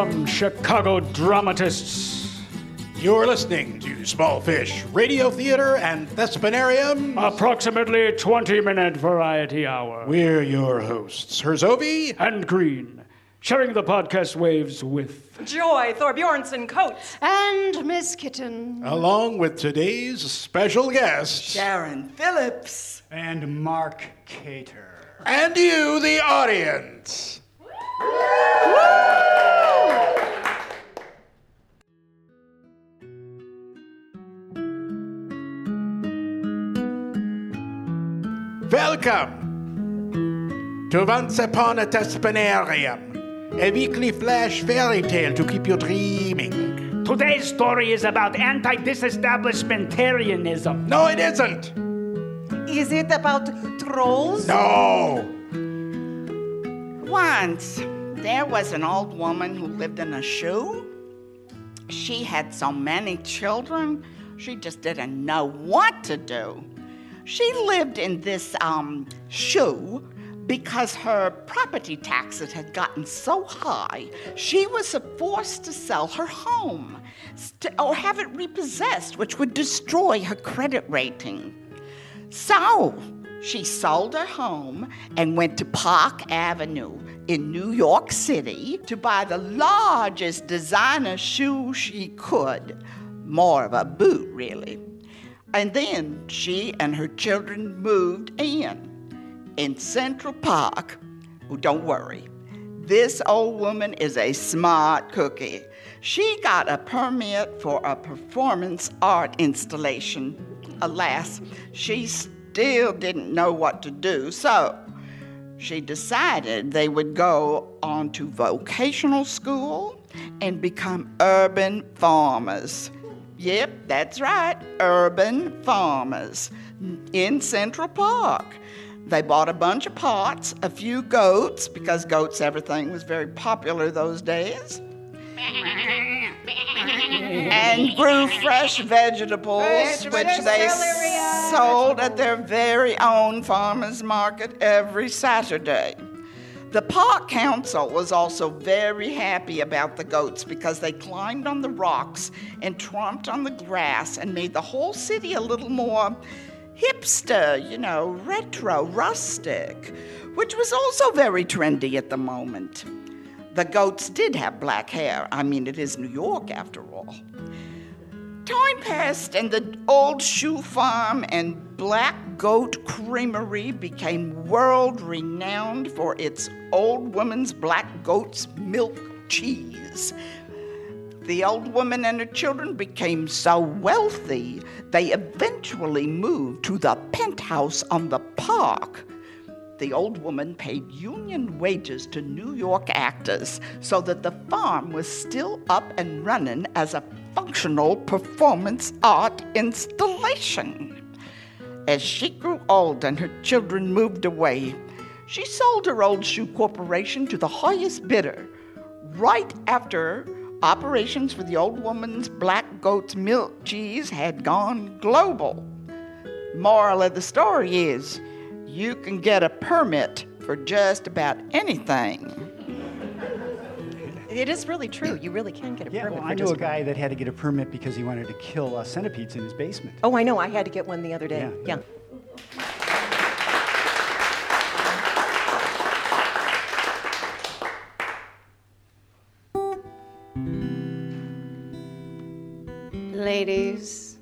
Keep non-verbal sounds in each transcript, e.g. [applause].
from Chicago dramatists. You're listening to Small Fish Radio Theater and Thespinarium. Approximately 20 minute variety hour. We're your hosts, Herzovi and Green, sharing the podcast waves with Joy Thorbjornson Coates and Miss Kitten, along with today's special guest, Sharon Phillips and Mark Cater. And you, the audience. Welcome to Once Upon a Thespinarium, a weekly flash fairy tale to keep you dreaming. Today's story is about anti disestablishmentarianism. No, it isn't. Is it about trolls? No. Once, there was an old woman who lived in a shoe. She had so many children, she just didn't know what to do. She lived in this um, shoe because her property taxes had gotten so high, she was forced to sell her home or have it repossessed, which would destroy her credit rating. So she sold her home and went to Park Avenue in New York City to buy the largest designer shoe she could. More of a boot, really. And then she and her children moved in. In Central Park, oh, don't worry, this old woman is a smart cookie. She got a permit for a performance art installation. Alas, she still didn't know what to do, so she decided they would go on to vocational school and become urban farmers. Yep, that's right, urban farmers in Central Park. They bought a bunch of pots, a few goats, because goats everything was very popular those days, and grew fresh vegetables, which they sold at their very own farmers market every Saturday. The park council was also very happy about the goats because they climbed on the rocks and tromped on the grass and made the whole city a little more hipster, you know, retro, rustic, which was also very trendy at the moment. The goats did have black hair. I mean, it is New York after all. Time passed, and the old shoe farm and Black Goat Creamery became world renowned for its old woman's black goat's milk cheese. The old woman and her children became so wealthy, they eventually moved to the penthouse on the park. The old woman paid union wages to New York actors so that the farm was still up and running as a functional performance art installation. As she grew old and her children moved away, she sold her old shoe corporation to the highest bidder right after operations for the old woman's black goat's milk cheese had gone global. Moral of the story is you can get a permit for just about anything. It is really true. You really can get a Yeah, permit. well, I knew a guy that had to get a permit because he wanted to kill uh, centipedes in his basement. Oh, I know. I had to get one the other day. Yeah. yeah. Ladies,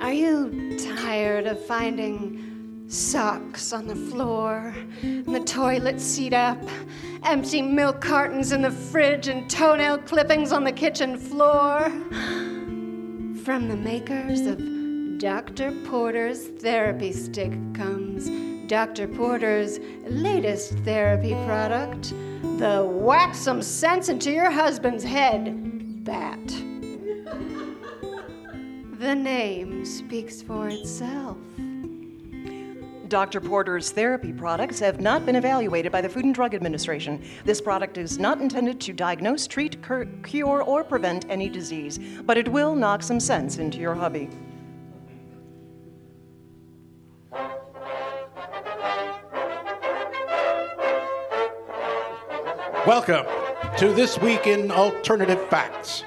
are you tired of finding socks on the floor and the toilet seat up, empty milk cartons in the fridge, and toenail clippings on the kitchen floor? From the makers of Dr. Porter's Therapy Stick comes Dr. Porter's latest therapy product, the Whack Some Sense Into Your Husband's Head Bat. The name speaks for itself. Dr. Porter's therapy products have not been evaluated by the Food and Drug Administration. This product is not intended to diagnose, treat, cur- cure, or prevent any disease, but it will knock some sense into your hubby. Welcome to This Week in Alternative Facts,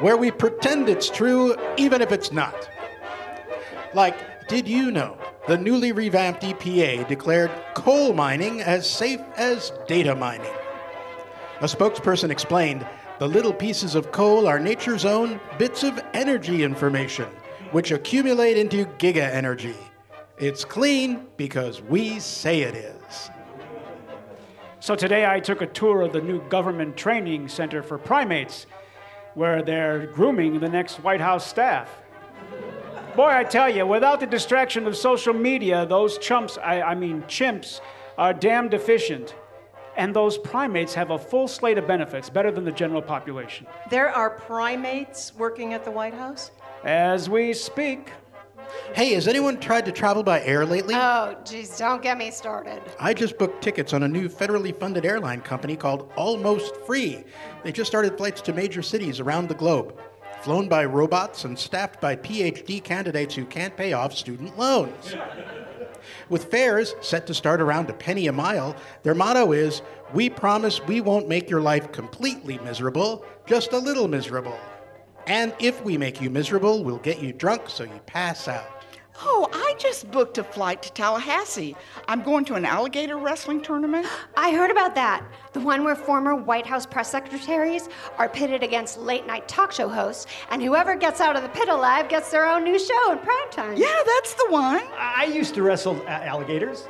where we pretend it's true even if it's not. Like, did you know the newly revamped EPA declared coal mining as safe as data mining? A spokesperson explained the little pieces of coal are nature's own bits of energy information, which accumulate into giga energy. It's clean because we say it is. So today I took a tour of the new government training center for primates, where they're grooming the next White House staff. Boy, I tell you, without the distraction of social media, those chumps, I, I mean chimps, are damn deficient. And those primates have a full slate of benefits, better than the general population. There are primates working at the White House? As we speak, Hey, has anyone tried to travel by air lately? Oh, geez, don't get me started. I just booked tickets on a new federally funded airline company called Almost Free. They just started flights to major cities around the globe, flown by robots and staffed by PhD candidates who can't pay off student loans. With fares set to start around a penny a mile, their motto is We promise we won't make your life completely miserable, just a little miserable. And if we make you miserable, we'll get you drunk so you pass out. Oh, I just booked a flight to Tallahassee. I'm going to an alligator wrestling tournament. I heard about that. The one where former White House press secretaries are pitted against late night talk show hosts, and whoever gets out of the pit alive gets their own new show in prime time. Yeah, that's the one. I used to wrestle a- alligators.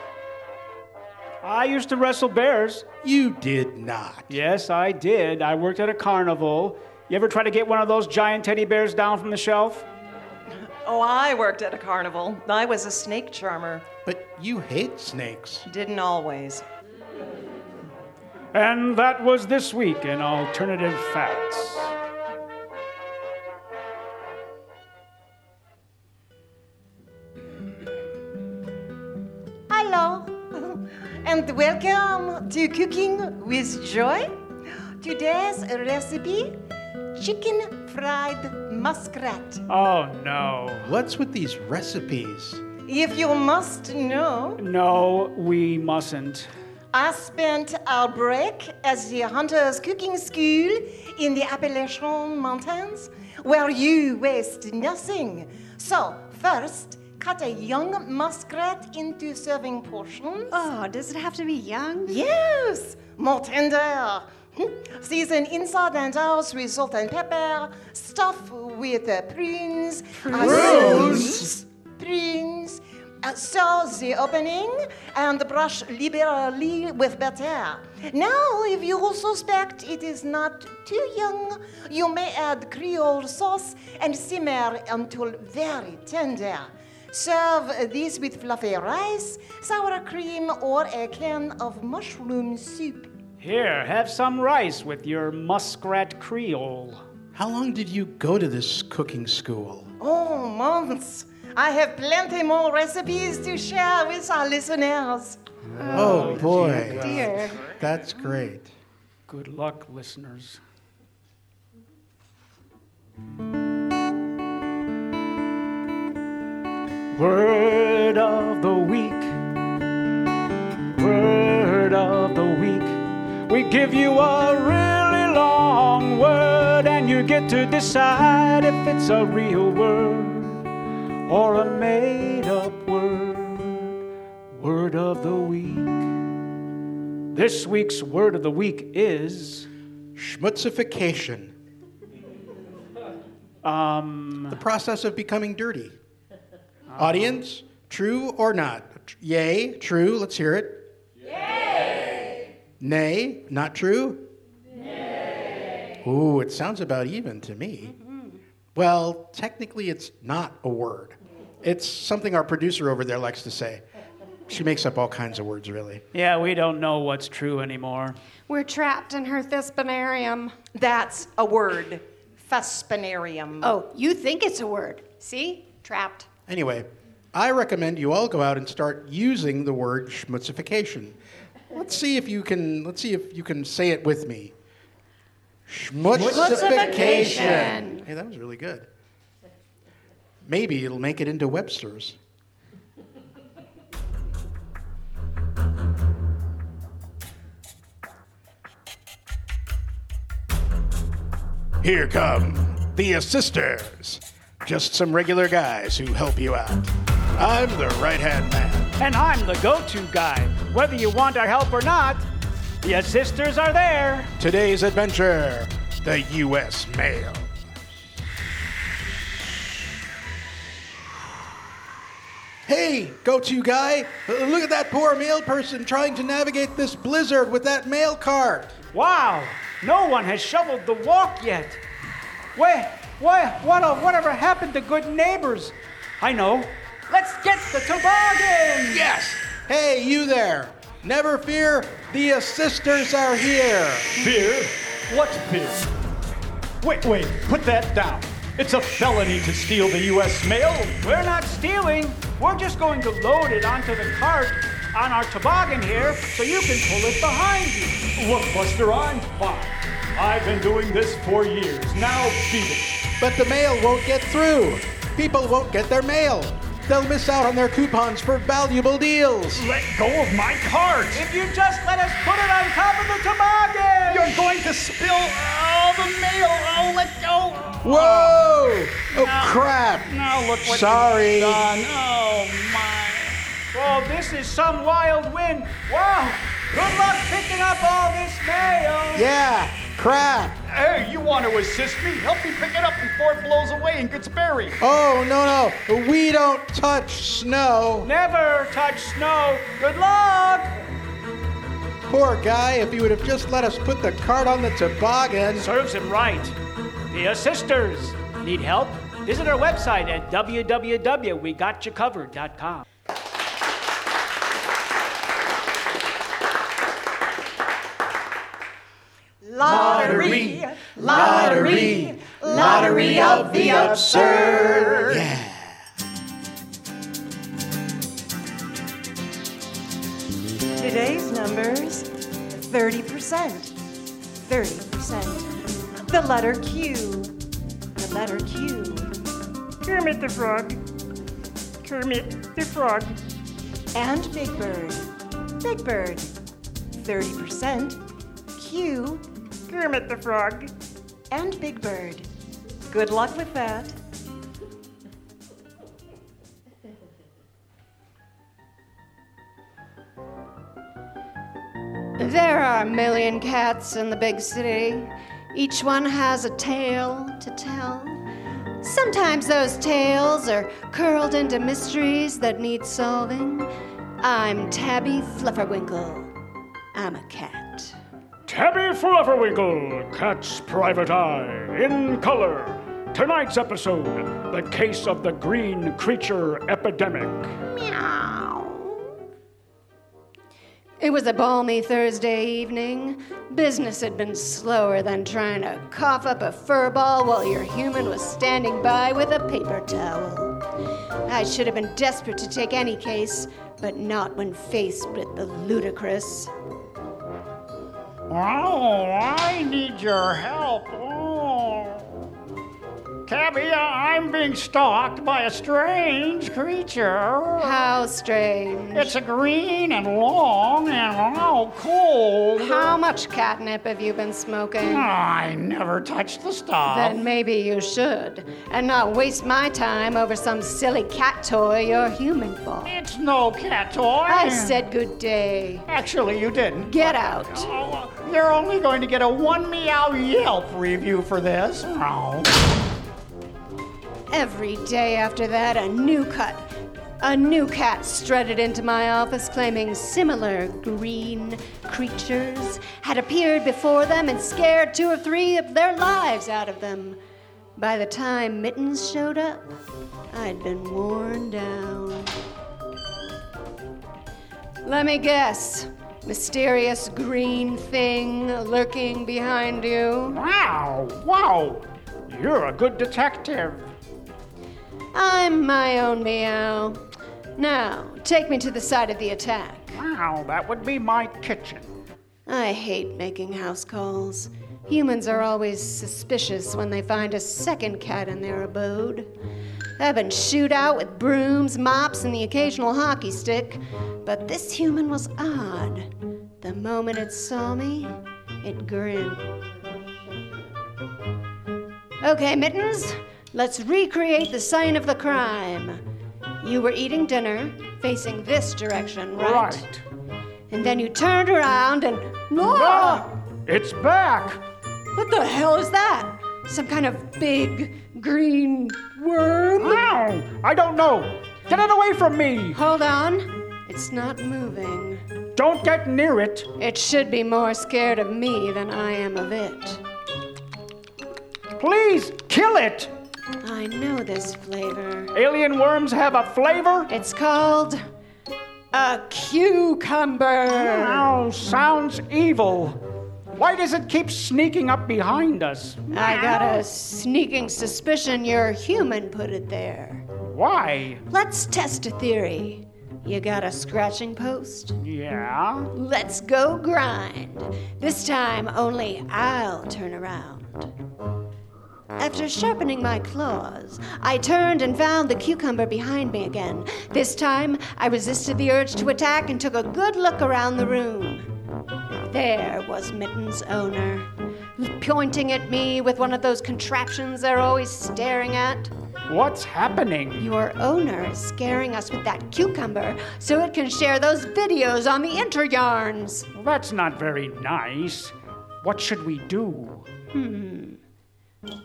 I used to wrestle bears. You did not. Yes, I did. I worked at a carnival. You ever try to get one of those giant teddy bears down from the shelf? Oh, I worked at a carnival. I was a snake charmer. But you hate snakes. Didn't always. And that was this week in Alternative Facts. Hello, [laughs] and welcome to Cooking with Joy. Today's recipe chicken fried muskrat. Oh, no. What's with these recipes? If you must know, No, we mustn't. I spent our break at the Hunter's Cooking School in the Appalachian Mountains, where you waste nothing. So, first, cut a young muskrat into serving portions. Oh, does it have to be young? Yes, more tender. Season inside and out with salt and pepper. Stuff with uh, prunes. Prunes? Prunes. Uh, sew the opening and brush liberally with butter. Now, if you suspect it is not too young, you may add Creole sauce and simmer until very tender. Serve this with fluffy rice, sour cream, or a can of mushroom soup. Here, have some rice with your muskrat Creole. How long did you go to this cooking school? Oh, months. I have plenty more recipes to share with our listeners. Oh, oh boy. Dear. That's great. Good luck, listeners. Word of the week. We give you a really long word, and you get to decide if it's a real word or a made up word. Word of the week. This week's word of the week is. Schmutzification. [laughs] Um, The process of becoming dirty. Audience, true or not? Yay, true, let's hear it. Yay! Nay, not true? Nay. Ooh, it sounds about even to me. Mm-hmm. Well, technically, it's not a word. It's something our producer over there likes to say. She makes up all kinds of words, really. yeah, we don't know what's true anymore. We're trapped in her thespinarium. That's a word. Thespinarium. Oh, you think it's a word. See? Trapped. Anyway, I recommend you all go out and start using the word schmutzification. Let's see if you can. Let's see if you can say it with me. Schmutzification. Hey, that was really good. Maybe it'll make it into Webster's. Here come the assisters. Just some regular guys who help you out. I'm the right hand man. And I'm the go to guy. Whether you want our help or not, the assisters are there. Today's adventure the U.S. Mail. Hey, go to guy, uh, look at that poor mail person trying to navigate this blizzard with that mail cart. Wow, no one has shoveled the walk yet. Wait, what, what, whatever happened to good neighbors? I know. Let's get the toboggan! Yes! Hey, you there. Never fear, the assisters are here. Fear? What fear? Wait, wait, put that down. It's a felony to steal the U.S. mail. We're not stealing. We're just going to load it onto the cart on our toboggan here so you can pull it behind you. Look, Buster, I'm fine. I've been doing this for years. Now beat it. But the mail won't get through. People won't get their mail. They'll miss out on their coupons for valuable deals. Let go of my cart. If you just let us put it on top of the toboggan! You're going to spill all the mail. Oh, let go. Whoa! Oh, oh crap. Now look what Sorry. you've done. Oh, my. Oh, this is some wild wind. Wow! Good luck picking up all this mail. Yeah, crap. Hey, you want to assist me? Help me pick it up before it blows away and gets buried. Oh, no, no. We don't touch snow. Never touch snow. Good luck. Poor guy, if he would have just let us put the cart on the toboggan. Serves him right. The assisters need help. Visit our website at www.wegotchacovered.com. Lottery, lottery, lottery of the absurd. Yeah. Today's numbers 30%. 30%. The letter Q. The letter Q. Kermit the Frog. Kermit the Frog. And Big Bird. Big Bird. 30%. Q. Kermit the Frog. And Big Bird. Good luck with that. There are a million cats in the big city. Each one has a tale to tell. Sometimes those tales are curled into mysteries that need solving. I'm Tabby Flufferwinkle. I'm a cat. Tabby Flufferwinkle, Cat's Private Eye, in color. Tonight's episode The Case of the Green Creature Epidemic. Meow. It was a balmy Thursday evening. Business had been slower than trying to cough up a fur ball while your human was standing by with a paper towel. I should have been desperate to take any case, but not when faced with the ludicrous. Oh, I need your help. Oh. Tabby, I'm being stalked by a strange creature. How strange. It's a green and long and oh, cold. How much catnip have you been smoking? I never touched the stuff. Then maybe you should, and not waste my time over some silly cat toy you're human for. It's no cat toy. I said good day. Actually, you didn't. Get out. Oh, you're only going to get a one meow Yelp review for this. Oh. Every day after that, a new cut. A new cat strutted into my office claiming similar green creatures had appeared before them and scared two or three of their lives out of them. By the time Mittens showed up, I'd been worn down. Let me guess. Mysterious green thing lurking behind you. Wow, wow. You're a good detective. I'm my own meow. Now, take me to the site of the attack. Wow, that would be my kitchen. I hate making house calls. Humans are always suspicious when they find a second cat in their abode. I've been shooed out with brooms, mops, and the occasional hockey stick, but this human was odd. The moment it saw me, it grinned. Okay, Mittens, let's recreate the scene of the crime. You were eating dinner facing this direction, right? Right. And then you turned around and. Ah, it's back. What the hell is that? Some kind of big green worm? No, I don't know. Get it away from me. Hold on. It's not moving. Don't get near it. It should be more scared of me than I am of it. Please kill it. I know this flavor. Alien worms have a flavor? It's called a cucumber. Sounds evil. Why does it keep sneaking up behind us? I got a sneaking suspicion your human put it there. Why? Let's test a theory. You got a scratching post? Yeah. Let's go grind. This time only I'll turn around. After sharpening my claws, I turned and found the cucumber behind me again. This time, I resisted the urge to attack and took a good look around the room. There was Mitten's owner, pointing at me with one of those contraptions they're always staring at. What's happening? Your owner is scaring us with that cucumber so it can share those videos on the interyarns. Well, that's not very nice. What should we do? Hmm.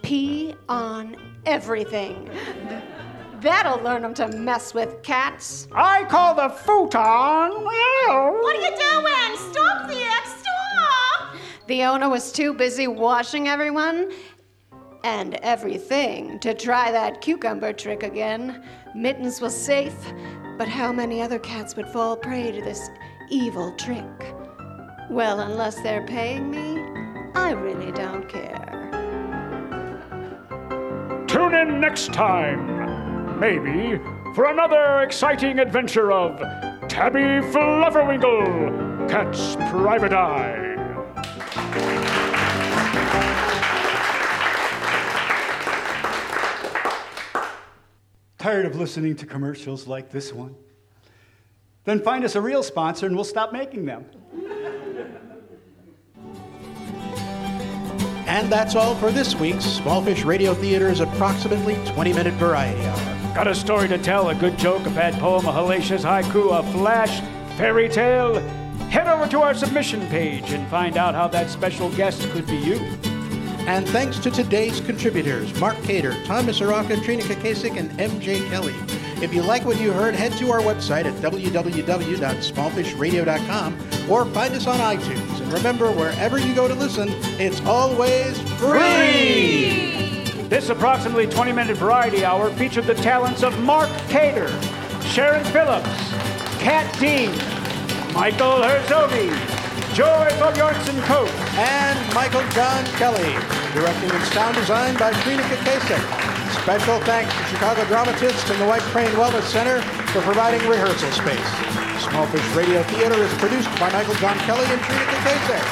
Pee on everything. That'll learn them to mess with cats. I call the futon. What are you doing? Stop there! Stop! The owner was too busy washing everyone and everything to try that cucumber trick again. Mittens was safe, but how many other cats would fall prey to this evil trick? Well, unless they're paying me, I really don't care. Tune in next time, maybe, for another exciting adventure of Tabby Flufferwinkle, Cat's Private Eye. Tired of listening to commercials like this one? Then find us a real sponsor and we'll stop making them. And that's all for this week's Smallfish Radio Theater's approximately 20 minute variety hour. Got a story to tell, a good joke, a bad poem, a hellacious haiku, a flash, fairy tale? Head over to our submission page and find out how that special guest could be you. And thanks to today's contributors, Mark Cater, Thomas Araka, Trina Kakasik, and MJ Kelly. If you like what you heard, head to our website at www.smallfishradio.com or find us on iTunes. And remember, wherever you go to listen, it's always free! This approximately 20 minute variety hour featured the talents of Mark Cater, Sharon Phillips, Kat Dean, Michael Herzoghi, Joy Thorbjornson Coat, and Michael John Kelly. Directing and sound design by Trina Kakasik. Special thanks to Chicago Dramatists and the White Crane Wellness Center for providing rehearsal space. Smallfish Radio Theater is produced by Michael John Kelly and Trina Kakasik.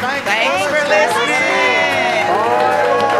Thanks, Thanks for listening. listening.